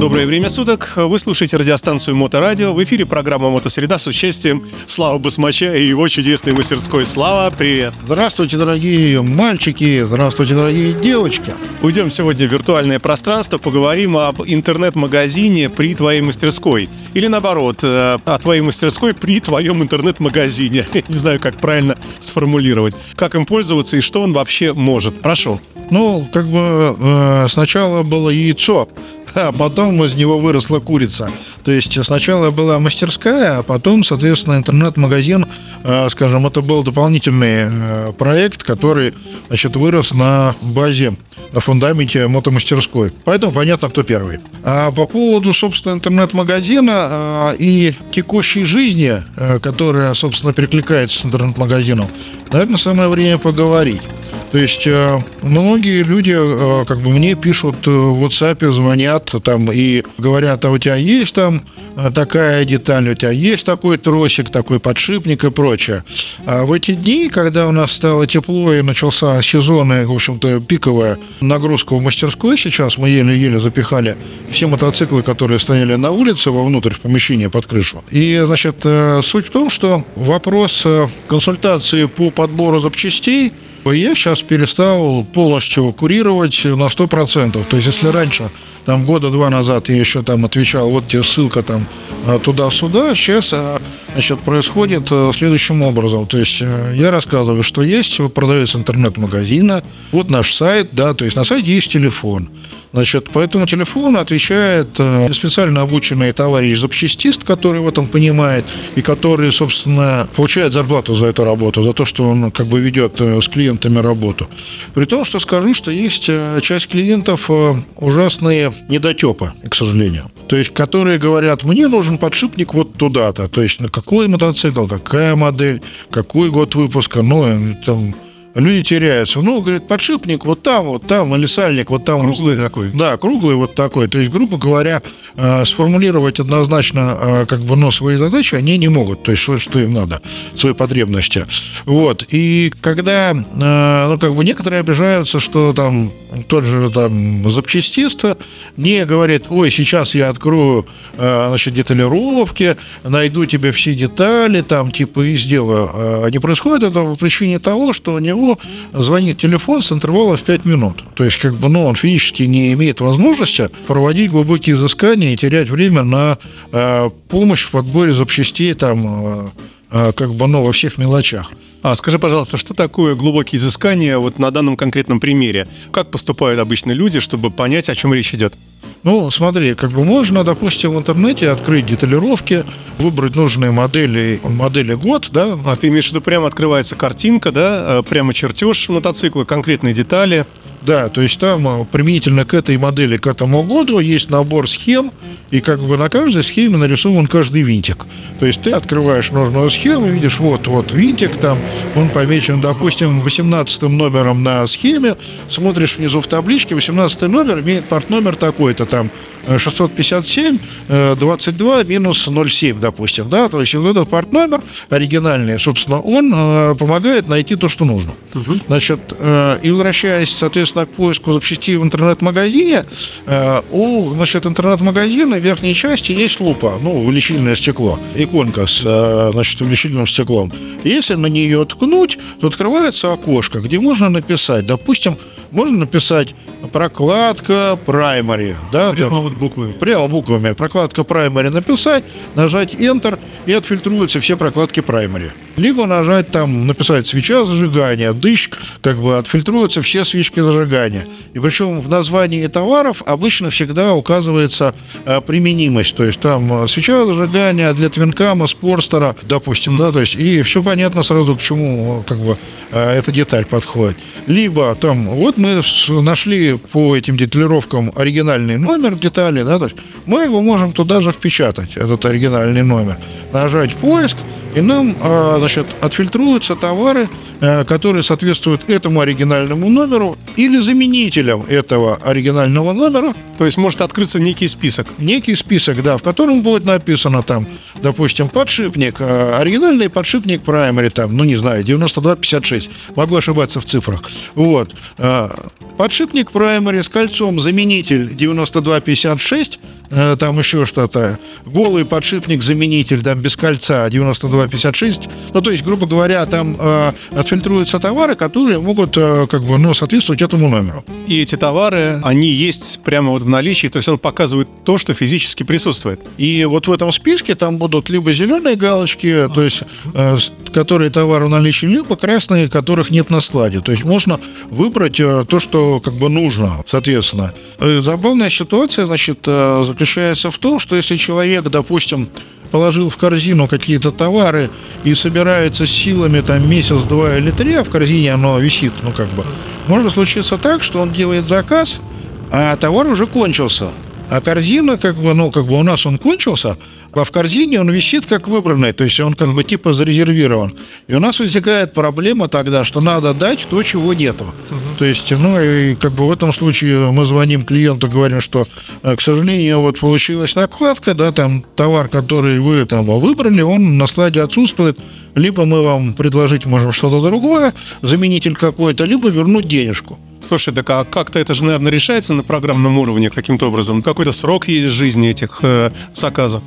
Доброе время суток. Вы слушаете радиостанцию Моторадио. В эфире программа Мотосреда с участием Слава Басмача и его чудесной мастерской. Слава, привет. Здравствуйте, дорогие мальчики, здравствуйте, дорогие девочки. Уйдем сегодня в виртуальное пространство, поговорим об интернет-магазине при твоей мастерской. Или наоборот, э, о твоей мастерской при твоем интернет-магазине. Не знаю, как правильно сформулировать. Как им пользоваться и что он вообще может. Прошу. Ну, как бы э, сначала было яйцо, а потом из него выросла курица. То есть сначала была мастерская, а потом, соответственно, интернет-магазин, э, скажем, это был дополнительный э, проект, который, значит, вырос на базе, на фундаменте мотомастерской. Поэтому понятно, кто первый. А по поводу, собственно, интернет-магазина э, и текущей жизни, э, которая, собственно, перекликается с интернет-магазином, наверное, самое время поговорить. То есть э, многие люди э, как бы мне пишут э, в WhatsApp, звонят там и говорят, а у тебя есть там такая деталь, у тебя есть такой тросик, такой подшипник и прочее. А в эти дни, когда у нас стало тепло и начался сезон, и, в общем-то, пиковая нагрузка в мастерской сейчас, мы еле-еле запихали все мотоциклы, которые стояли на улице, вовнутрь в помещение под крышу. И, значит, суть в том, что вопрос консультации по подбору запчастей – я сейчас перестал полностью курировать на 100%. То есть, если раньше, там года два назад я еще там отвечал, вот тебе ссылка там а, туда-сюда, сейчас а, значит, происходит э, следующим образом. То есть, э, я рассказываю, что есть, продавец интернет-магазина, вот наш сайт, да, то есть на сайте есть телефон. Значит, по этому телефону отвечает э, специально обученный товарищ запчастист, который в этом понимает и который, собственно, получает зарплату за эту работу, за то, что он как бы ведет э, с клиентами работу. При том, что скажу, что есть э, часть клиентов ужасные недотепы, к сожалению. То есть, которые говорят, мне нужен подшипник вот туда-то. То есть, на какой мотоцикл, какая модель, какой год выпуска, ну, там, люди теряются. Ну, говорит, подшипник вот там, вот там, или сальник вот там. Круглый такой. Да, круглый вот такой. То есть, грубо говоря, э, сформулировать однозначно э, как бы, ну, свои задачи они не могут. То есть, что, что им надо, свои потребности. Вот. И когда, э, ну, как бы некоторые обижаются, что там тот же там запчастист не говорит, ой, сейчас я открою, значит, деталировки, найду тебе все детали, там, типа, и сделаю. Не происходит это по причине того, что у него звонит телефон с интервала в 5 минут. То есть, как бы, ну, он физически не имеет возможности проводить глубокие изыскания и терять время на э, помощь в подборе запчастей там, э, э, как бы, ну, во всех мелочах. А скажи, пожалуйста, что такое глубокие изыскания вот на данном конкретном примере? Как поступают обычные люди, чтобы понять, о чем речь идет? Ну, смотри, как бы можно, допустим, в интернете открыть деталировки, выбрать нужные модели, модели год, да. А ты имеешь в виду, прямо открывается картинка, да, э, прямо чертеж мотоцикла, конкретные детали. Да, то есть там э, применительно к этой модели, к этому году есть набор схем, и как бы на каждой схеме нарисован каждый винтик. То есть ты открываешь нужную схему, видишь, вот, вот винтик там, он помечен, допустим, 18 номером на схеме, смотришь внизу в табличке, 18 номер имеет партномер такой-то, там 657 22 э, минус 07, допустим, да, то есть вот этот партномер оригинальный, собственно, он э, помогает найти то, что нужно. Угу. Значит, и возвращаясь, соответственно, к поиску запчастей в интернет-магазине, э, у значит, интернет-магазина в верхней части есть лупа, ну, увеличительное стекло, иконка с э, значит, увеличительным стеклом. Если на нее ткнуть, то открывается окошко, где можно написать, допустим, можно написать прокладка праймари, да, прямо вот буквами. Прямо буквами. Прокладка праймари написать, нажать Enter и отфильтруются все прокладки праймари. Либо нажать там, написать свеча зажигания, дыщ, как бы отфильтруются все свечки зажигания. И причем в названии товаров обычно всегда указывается э, применимость. То есть там э, свеча зажигания для твинкама, спорстера, допустим, да, то есть и все понятно сразу, к чему как бы э, эта деталь подходит. Либо там, вот мы нашли по этим деталировкам оригинальный номер детали, да, то есть мы его можем туда же впечатать, этот оригинальный номер, нажать поиск, и нам, э, значит, отфильтруются товары, э, которые соответствуют этому оригинальному номеру или заменителям этого оригинального номера. То есть может открыться некий список. Некий список, да, в котором будет написано там, допустим, подшипник, э, оригинальный подшипник Primary, там, ну не знаю, 9256, могу ошибаться в цифрах. Вот. Э, Подшипник Primary с кольцом заменитель 9256, э, там еще что-то. Голый подшипник заменитель там без кольца 9256. Ну, то есть, грубо говоря, там э, отфильтруются товары, которые могут э, как бы, ну, соответствовать этому номеру. И эти товары, они есть прямо вот в наличии, то есть он показывает то, что физически присутствует. И вот в этом списке там будут либо зеленые галочки, то есть э, которые товары в наличии, либо красные, которых нет на складе. То есть можно выбрать э, то, что как бы нужно, соответственно. Э, Забавная ситуация, значит, э, заключается в том, что если человек, допустим, положил в корзину какие-то товары и собирается силами там месяц, два или три, а в корзине оно висит, ну как бы, может случиться так, что он делает заказ, а товар уже кончился. А корзина, как бы, ну, как бы у нас он кончился, а в корзине он висит как выбранный, то есть он как бы типа зарезервирован. И у нас возникает проблема тогда, что надо дать то, чего нету. То есть, ну, и как бы в этом случае мы звоним клиенту, говорим, что, э, к сожалению, вот получилась накладка, да, там товар, который вы там выбрали, он на складе отсутствует, либо мы вам предложить можем что-то другое, заменитель какой-то, либо вернуть денежку. Слушай, так а как-то это же, наверное, решается на программном уровне каким-то образом? Какой-то срок есть жизни этих э, заказов?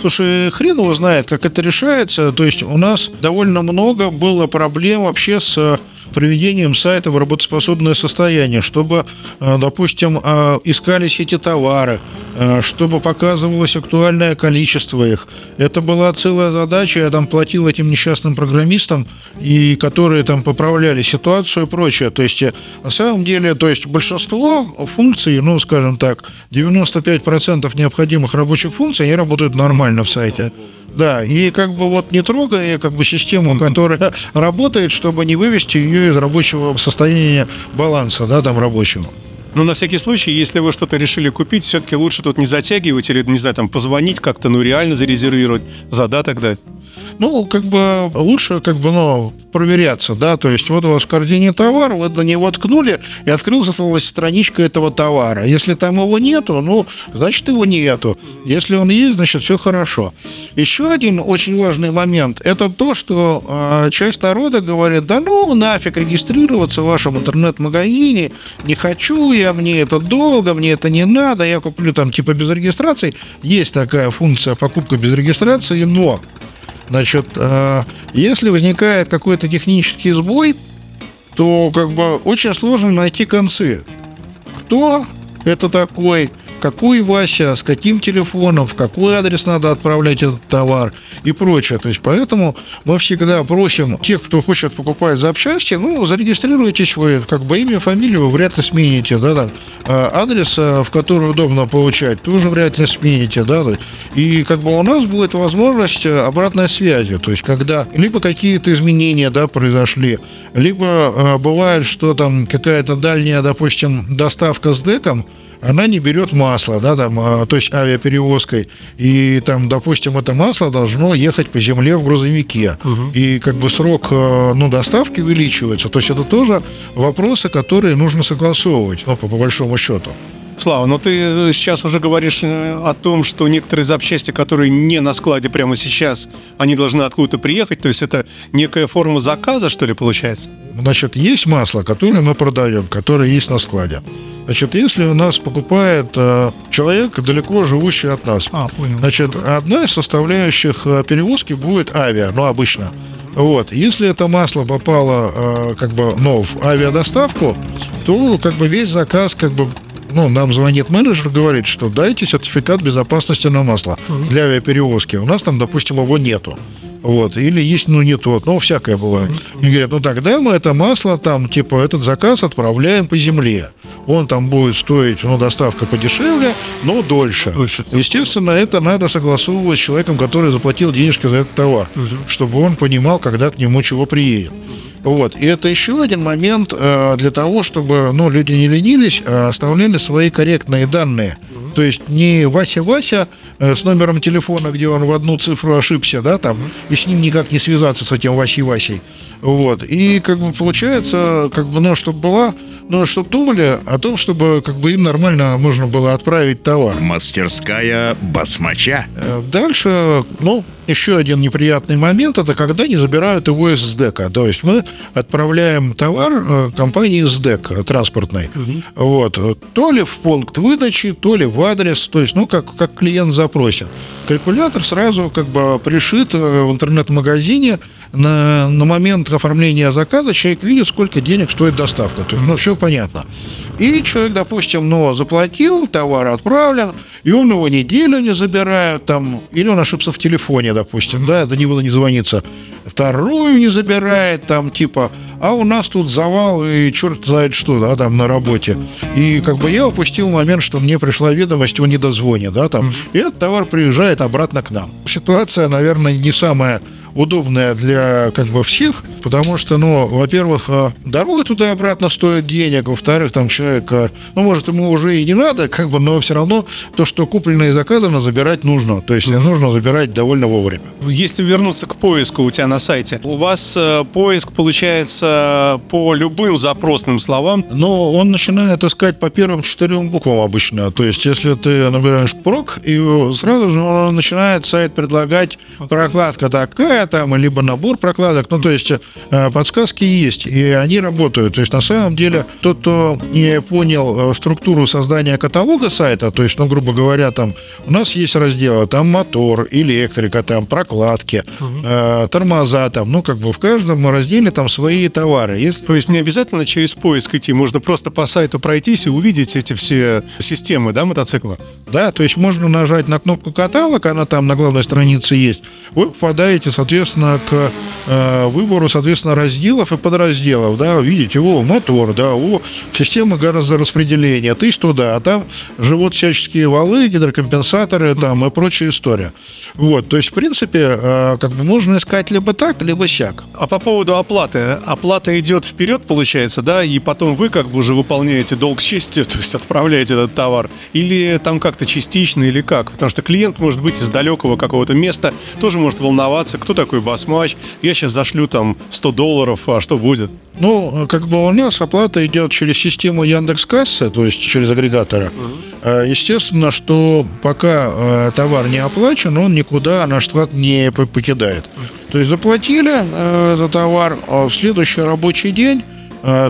Слушай, хрен его знает, как это решается. То есть у нас довольно много было проблем вообще с приведением сайта в работоспособное состояние, чтобы, э, допустим, э, искались эти товары, э, чтобы показывалось актуальное количество их. Это была целая задача, я там платил этим несчастным программистам, и которые там поправляли ситуацию и прочее. То есть, на самом деле, то есть большинство функций, ну, скажем так, 95% необходимых рабочих функций, они работают нормально в сайте. Да, и как бы вот не трогая как бы систему, которая работает, чтобы не вывести ее из рабочего состояния баланса, да, там рабочего. Ну, на всякий случай, если вы что-то решили купить, все-таки лучше тут не затягивать или, не знаю, там, позвонить как-то, ну, реально зарезервировать, задаток дать. Ну, как бы лучше, как бы, ну, проверяться, да, то есть вот у вас в корзине товар, вы на него ткнули, и открылась страничка этого товара. Если там его нету, ну, значит, его нету. Если он есть, значит, все хорошо. Еще один очень важный момент, это то, что э, часть народа говорит, да ну, нафиг регистрироваться в вашем интернет-магазине, не хочу я, мне это долго, мне это не надо, я куплю там типа без регистрации. Есть такая функция покупка без регистрации, но Значит, э, если возникает какой-то технический сбой, то как бы очень сложно найти концы. Кто это такой? Какой Вася, с каким телефоном, в какой адрес надо отправлять этот товар и прочее. То есть поэтому мы всегда просим тех, кто хочет покупать запчасти, ну, зарегистрируйтесь вы, как бы имя, фамилию вы вряд ли смените, да, там, А адрес, э, в который удобно получать, тоже вряд ли смените, да, то- и как бы у нас будет возможность э, обратной связи, то есть когда либо какие-то изменения, да, произошли, либо э, бывает, что там какая-то дальняя, допустим, доставка с деком, она не берет масло, да, там, а, то есть авиаперевозкой, и там, допустим, это масло должно ехать по земле в грузовике, и как бы срок, э, ну, доставки увеличивается, то есть это тоже вопросы, которые нужно согласовывать, ну, по, по большому счету. Слава, но ты э, сейчас уже говоришь э, о том, что некоторые запчасти, которые не на складе прямо сейчас, они должны откуда-то приехать, то есть это некая форма заказа, что ли, получается? Значит, есть масло, которое мы продаем, которое есть на складе. Значит, если у нас покупает э, человек, далеко живущий от нас, А, понял. значит, одна из составляющих э, перевозки будет авиа, ну, обычно. Вот, если это масло попало, э, как бы, ну, в авиадоставку, то, как бы, весь заказ, как бы, ну, нам звонит менеджер, говорит, что дайте сертификат безопасности на масло для авиаперевозки. У нас там, допустим, его нету. Вот, или есть, ну, не тот, ну, всякое бывает. И говорят, ну, тогда мы это масло, там, типа, этот заказ отправляем по земле. Он там будет стоить, ну, доставка подешевле, но дольше. Дольше. Естественно, это надо согласовывать с человеком, который заплатил денежки за этот товар, чтобы он понимал, когда к нему чего приедет. Вот. И это еще один момент э, для того, чтобы ну, люди не ленились, а оставляли свои корректные данные То есть не Вася-Вася э, с номером телефона, где он в одну цифру ошибся, да, там, и с ним никак не связаться с этим Васей-Васей. Вот. И как бы получается, как бы, ну, чтобы была, ну, чтобы думали о том, чтобы как бы им нормально можно было отправить товар. Мастерская басмача. Э, Дальше, ну, еще один неприятный момент это когда не забирают его из СДЭКа. То есть мы отправляем товар э, компании СДЭК э, транспортной. Вот. То ли в пункт выдачи, то ли в адрес. То есть, ну, как, как клиент запросит. Калькулятор сразу как бы пришит э, в интернет-магазине на, на момент оформления заказа человек видит, сколько денег стоит доставка. То есть, ну, все понятно. И человек, допустим, ну, заплатил, товар отправлен, и он его неделю не забирают, там, или он ошибся в телефоне, допустим, да, до него не звонится. Вторую не забирает, там, типа, а у нас тут завал и черт знает что, да, там, на работе. И как бы я упустил момент, что мне пришла ведомость о недозвоне, да, там, и этот товар приезжает обратно к нам. Ситуация, наверное, не самая удобная для как бы всех, потому что, ну, во-первых, а, дорога туда-обратно стоит денег, во-вторых, там человек, а, ну, может, ему уже и не надо, как бы, но все равно то, что куплено и заказано, забирать нужно. То есть нужно забирать довольно вовремя. Если вернуться к поиску у тебя на сайте, у вас э, поиск получается по любым запросным словам. Но он начинает искать по первым четырем буквам обычно. То есть, если ты набираешь прок, и сразу же он начинает сайт предлагать прокладка такая там, либо набор прокладок. Ну, то есть, э, подсказки есть, и они работают. То есть, на самом деле, тот, кто не понял э, структуру создания каталога сайта, то есть, ну, грубо говоря, там у нас есть разделы, там мотор, электрика, там прокладки, э, тормоза, там, ну, как бы в каждом разделе там свои товары. Если То есть не обязательно через поиск идти, можно просто по сайту пройтись и увидеть эти все системы, да, мотоцикла? Да, то есть можно нажать на кнопку каталог, она там на главной странице есть. Вы попадаете, соответственно, к э, выбору, соответственно, разделов и подразделов, да, видите, о, мотор, да, о, система газораспределения, тысяч туда, а там живут всяческие валы, гидрокомпенсаторы, там и прочая история. Вот, то есть, в принципе, э, как бы можно искать либо так, либо сяк. А по поводу оплаты. Оплата идет вперед, получается, да, и потом вы как бы уже выполняете долг чести, то есть отправляете этот товар. Или там как-то частично, или как? Потому что клиент может быть из далекого какого-то места, тоже может волноваться, кто такой басмач, я сейчас зашлю там 100 долларов, а что будет? Ну, как бы у нас оплата идет через систему Яндекс Кассы, то есть через агрегатора. Э, Естественно, что пока э, товар не оплачен, он никуда наш склад не по- покидает. То есть заплатили э, за товар, а в следующий рабочий день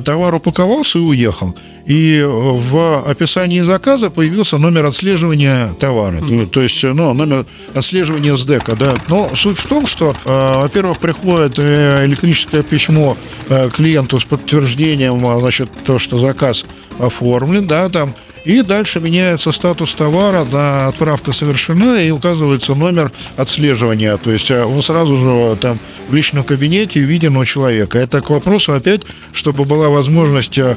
товар упаковался и уехал. И э, в описании заказа появился номер отслеживания товара. То, то есть, э, ну, номер отслеживания СДЭКа, да. Но суть в том, что, э, во-первых, приходит э, электрическое письмо э, клиенту с подтверждением, э, значит, то, что заказ оформлен, да, там, и дальше меняется статус товара, да, отправка совершена, и указывается номер отслеживания. То есть он сразу же там в личном кабинете виден у человека. Это к вопросу опять, чтобы была возможность, э,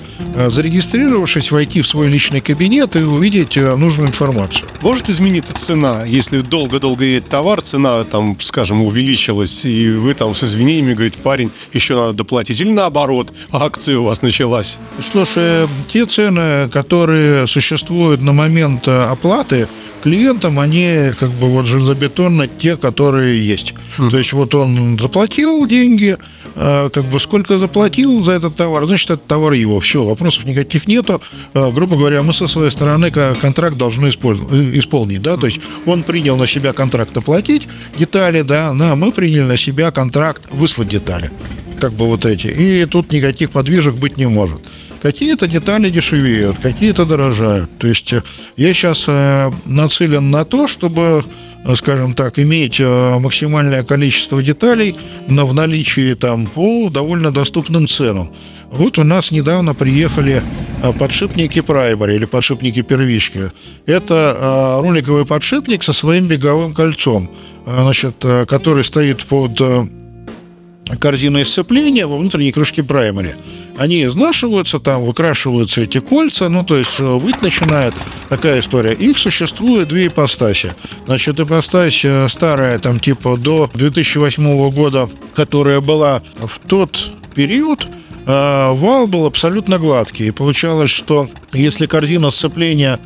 зарегистрировавшись, войти в свой личный кабинет и увидеть э, нужную информацию. Может измениться цена, если долго-долго едет товар, цена там, скажем, увеличилась, и вы там с извинениями говорите, парень, еще надо доплатить. Или наоборот, акция у вас началась. Слушай, те цены, которые существуют на момент э, оплаты клиентам, они как бы вот железобетонно те, которые есть. То есть вот он заплатил деньги, как бы сколько заплатил за этот товар, значит, этот товар его. Все, вопросов никаких нету. Э, Грубо говоря, мы со своей стороны контракт должны э, исполнить, да, то есть он принял на себя контракт оплатить детали, да, на мы приняли на себя контракт выслать детали как бы вот эти. И тут никаких подвижек быть не может. Какие-то детали дешевеют, какие-то дорожают. То есть э, я сейчас нацелен на то, чтобы, э, скажем так, иметь э, максимальное количество деталей на, в наличии там по довольно доступным ценам. Вот у нас недавно приехали э, подшипники Primary или подшипники первички. Это э, роликовый подшипник со своим беговым кольцом, э, значит, э, который стоит под э, корзиной сцепления во внутренней крышке праймари. Они изнашиваются, там выкрашиваются эти кольца, ну, то есть э, выть начинает, такая история. Их существует две ипостаси. Значит, ипостась э, старая, там, типа, до 2008 года, которая была в тот период, э, вал был абсолютно гладкий. И получалось, что если корзина сцепления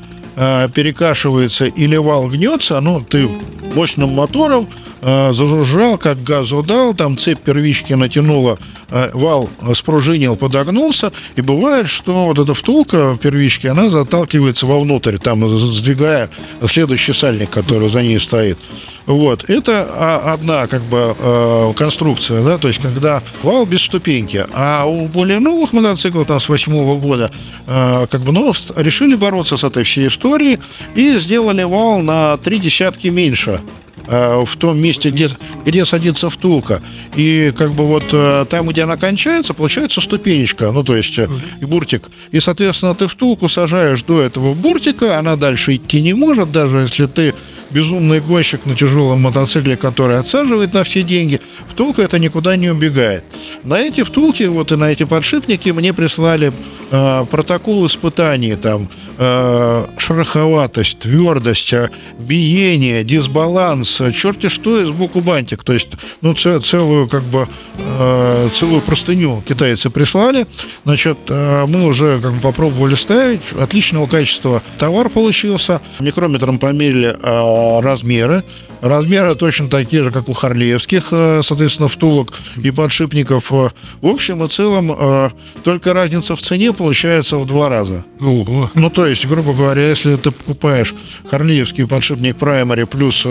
перекашивается или вал гнется, ну, ты мощным мотором э, зажужжал, как газу дал, там цепь первички натянула, э, вал спружинил, подогнулся, и бывает, что вот эта втулка первички, она заталкивается вовнутрь, там сдвигая следующий сальник, который за ней стоит. Вот, это а, одна как бы э, конструкция, да, то есть когда вал без ступеньки, а у более новых мотоциклов там с восьмого года как бы ну, решили бороться с этой всей историей и сделали вал на три десятки меньше э, в том месте, где, где садится втулка. И как бы вот э, там, где она кончается, получается ступенечка, ну то есть э, буртик. И, соответственно, ты втулку сажаешь до этого буртика, она дальше идти не может, даже если ты безумный гонщик на тяжелом мотоцикле, который отсаживает на все деньги, втулка это никуда не убегает. На эти втулки, вот и на эти подшипники мне прислали э, протокол испытаний, там, э, шероховатость, твердость, биение, дисбаланс, черти что, и сбоку бантик, то есть, ну, целую, как бы, э, целую простыню китайцы прислали, значит, э, мы уже, как бы, попробовали ставить, отличного качества товар получился, микрометром померили э, размеры. Размеры точно такие же, как у харлеевских, э, соответственно, втулок и подшипников. Э, в общем и целом, э, только разница в цене получается в два раза. Ого. Ну, то есть, грубо говоря, если ты покупаешь харлеевский подшипник Primary плюс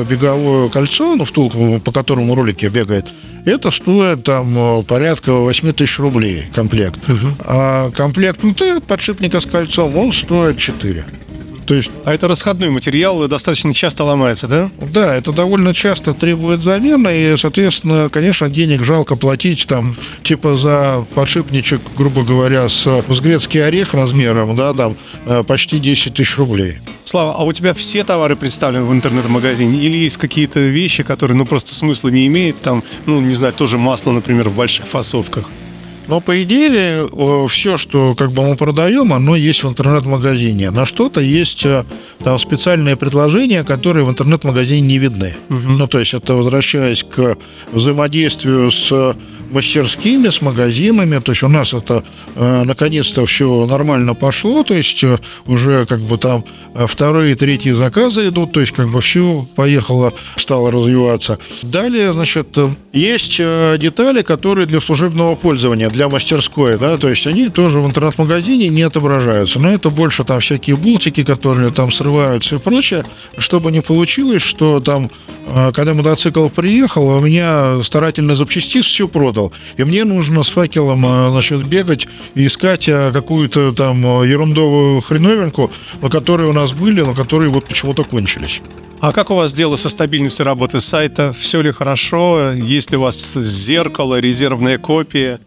беговое кольцо, ну, втулку, по которому ролики бегает, это стоит там порядка 8 тысяч рублей комплект. Угу. А комплект ну, подшипника с кольцом, он стоит 4. То есть... А это расходной материал и достаточно часто ломается, да? Да, это довольно часто требует замены, и, соответственно, конечно, денег жалко платить там, типа за подшипничек, грубо говоря, с, с грецкий орех размером, да, там, э, почти 10 тысяч рублей. Слава, а у тебя все товары представлены в интернет-магазине? Или есть какие-то вещи, которые, ну, просто смысла не имеют? Там, ну, не знаю, тоже масло, например, в больших фасовках. Но по идее все, что как бы мы продаем, оно есть в интернет-магазине. На что-то есть э, там специальные предложения, которые в интернет-магазине не видны. Угу. Ну то есть это возвращаясь к взаимодействию с мастерскими, с магазинами. То есть у нас это э, наконец-то все нормально пошло. То есть э, уже как бы там э, вторые, третьи заказы идут. То есть как бы все поехало, стало развиваться. Далее, значит, э, есть э, детали, которые для служебного пользования, для мастерской, да, то есть они тоже в интернет-магазине не отображаются. Но это больше там всякие бултики, которые там срываются и прочее, чтобы не получилось, что там, э, когда мотоцикл приехал, у меня старательно запчастист все продал, и мне нужно с факелом, э, значит, бегать и искать э, какую-то там ерундовую хреновинку, на которые у нас были, но которые вот почему-то кончились. А как у вас дело со стабильностью работы сайта? Все ли хорошо? Есть ли у вас зеркало, резервная копия?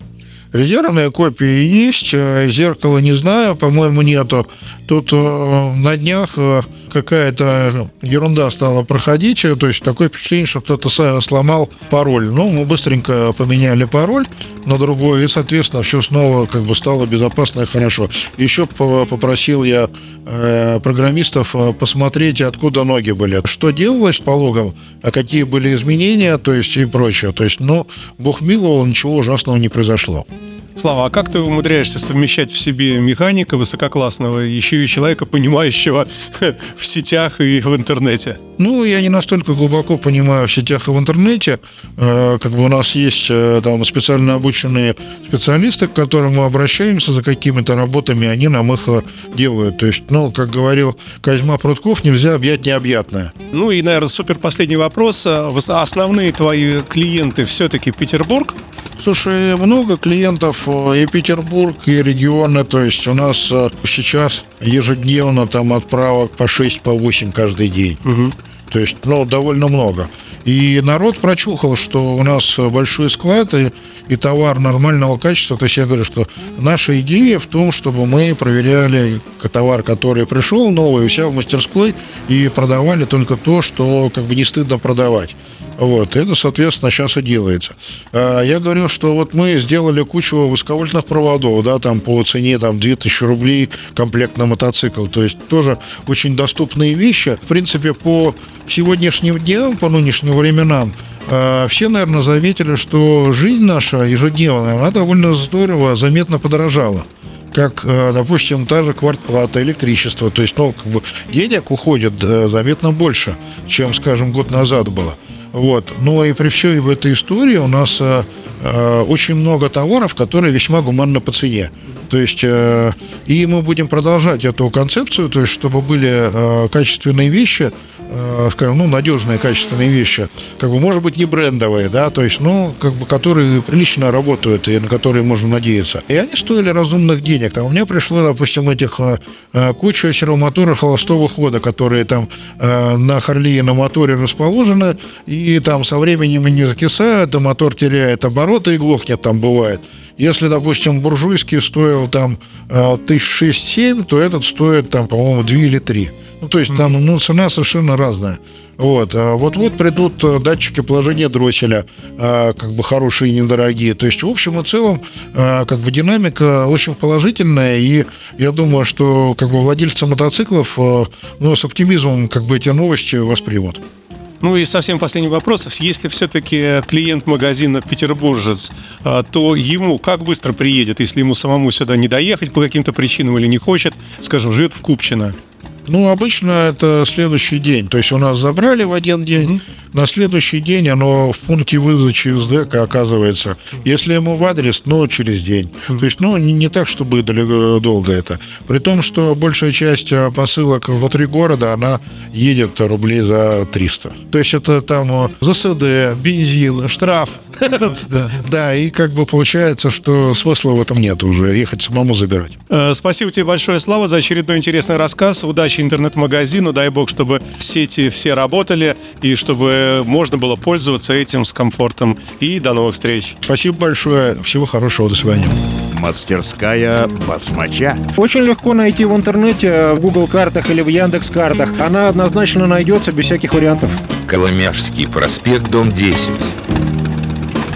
Резервная копия есть, а зеркала не знаю, по-моему, нету. Тут э, на днях э, какая-то ерунда стала проходить, то есть такое впечатление, что кто-то сломал пароль. Ну, мы быстренько поменяли пароль на другой, и, соответственно, все снова как бы стало безопасно и хорошо. Еще попросил я э, программистов посмотреть, откуда ноги были, что делалось по логам, а какие были изменения, то есть и прочее. То есть, ну, Бог миловал, ничего ужасного не произошло. Mm-hmm. Слава, а как ты умудряешься совмещать в себе механика высококлассного, еще и человека, понимающего в сетях и в интернете? Ну, я не настолько глубоко понимаю в сетях и в интернете. Э, как бы у нас есть э, там специально обученные специалисты, к которым мы обращаемся за какими-то работами, они нам их э, делают. То есть, ну, как говорил Козьма Прутков, нельзя объять необъятное. Ну и, наверное, супер последний вопрос. Основные твои клиенты все-таки Петербург? Слушай, много клиентов и Петербург, и регионы. То есть у нас сейчас ежедневно там отправок по 6, по 8 каждый день. Угу. То есть, ну, довольно много. И народ прочухал, что у нас большой склад и, и товар нормального качества. То есть я говорю, что наша идея в том, чтобы мы проверяли товар, который пришел новый, у себя в мастерской, и продавали только то, что как бы не стыдно продавать. Вот, это, соответственно, сейчас и делается. А, я говорю, что вот мы сделали кучу высоковольтных проводов, да, там по цене там 2000 рублей комплект на мотоцикл. То есть тоже очень доступные вещи. В принципе, по сегодняшним дням, по нынешним временам, а, все, наверное, заметили, что жизнь наша ежедневная, она довольно здорово, заметно подорожала. как, э, допустим, та же квартплата, электричество. То есть, ну, как бы денег уходит э, заметно больше, чем, скажем, год назад было. Вот. Но и при всей в этой истории у нас э, очень много товаров, которые весьма гуманны по цене. То есть, э, и мы будем продолжать эту концепцию, то есть, чтобы были э, качественные вещи, э, скажем, ну, надежные качественные вещи, как бы, может быть, не брендовые, да, то есть, ну, как бы, которые прилично работают и на которые можно надеяться. И они стоили разумных денег. Там у меня пришло, допустим, этих э, э куча сервомотора холостого хода, которые там э, на Харли и на моторе расположены, и там со временем не закисают, а мотор теряет обороты и глохнет там бывает. Если, допустим, буржуйский стоил там э, тысяч шесть-семь, то этот стоит там, по-моему, две или три. Ну, то есть там ну, цена совершенно разная. Вот. А вот-вот придут э, датчики положения дросселя, э, как бы хорошие и недорогие. То есть, в общем и целом, как бы динамика очень положительная, и я думаю, что как бы владельцы мотоциклов ну, с оптимизмом как бы эти новости воспримут. Ну и совсем последний вопрос. Если все-таки клиент магазина петербуржец, а, то ему как быстро приедет, если ему самому сюда не доехать по каким-то причинам или не хочет, скажем, живет в Купчино? Ну, обычно это следующий день. То есть у нас забрали в один день, mm-hmm. на следующий день оно в пункте выдачи из ДЭКа оказывается. Если ему в адрес, ну, через день. Mm-hmm. То есть, ну, не, не так, чтобы долго это. При том, что большая часть э, посылок внутри города, она едет рублей за 300. То есть это там э, ЗСД, бензин, штраф. Да, и как бы получается, что смысла в этом нет уже, ехать самому забирать. Э, спасибо тебе большое, Слава, за очередной интересный рассказ. Удачи интернет-магазину. Дай бог, чтобы сети все работали и чтобы можно было пользоваться этим с комфортом. И до новых встреч. Спасибо большое. Всего хорошего. До свидания. Мастерская басмача. Очень легко найти в интернете, в Google картах или в Яндекс картах. Она однозначно найдется без всяких вариантов. Коломяжский проспект, дом 10.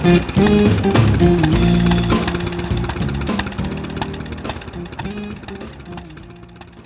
Música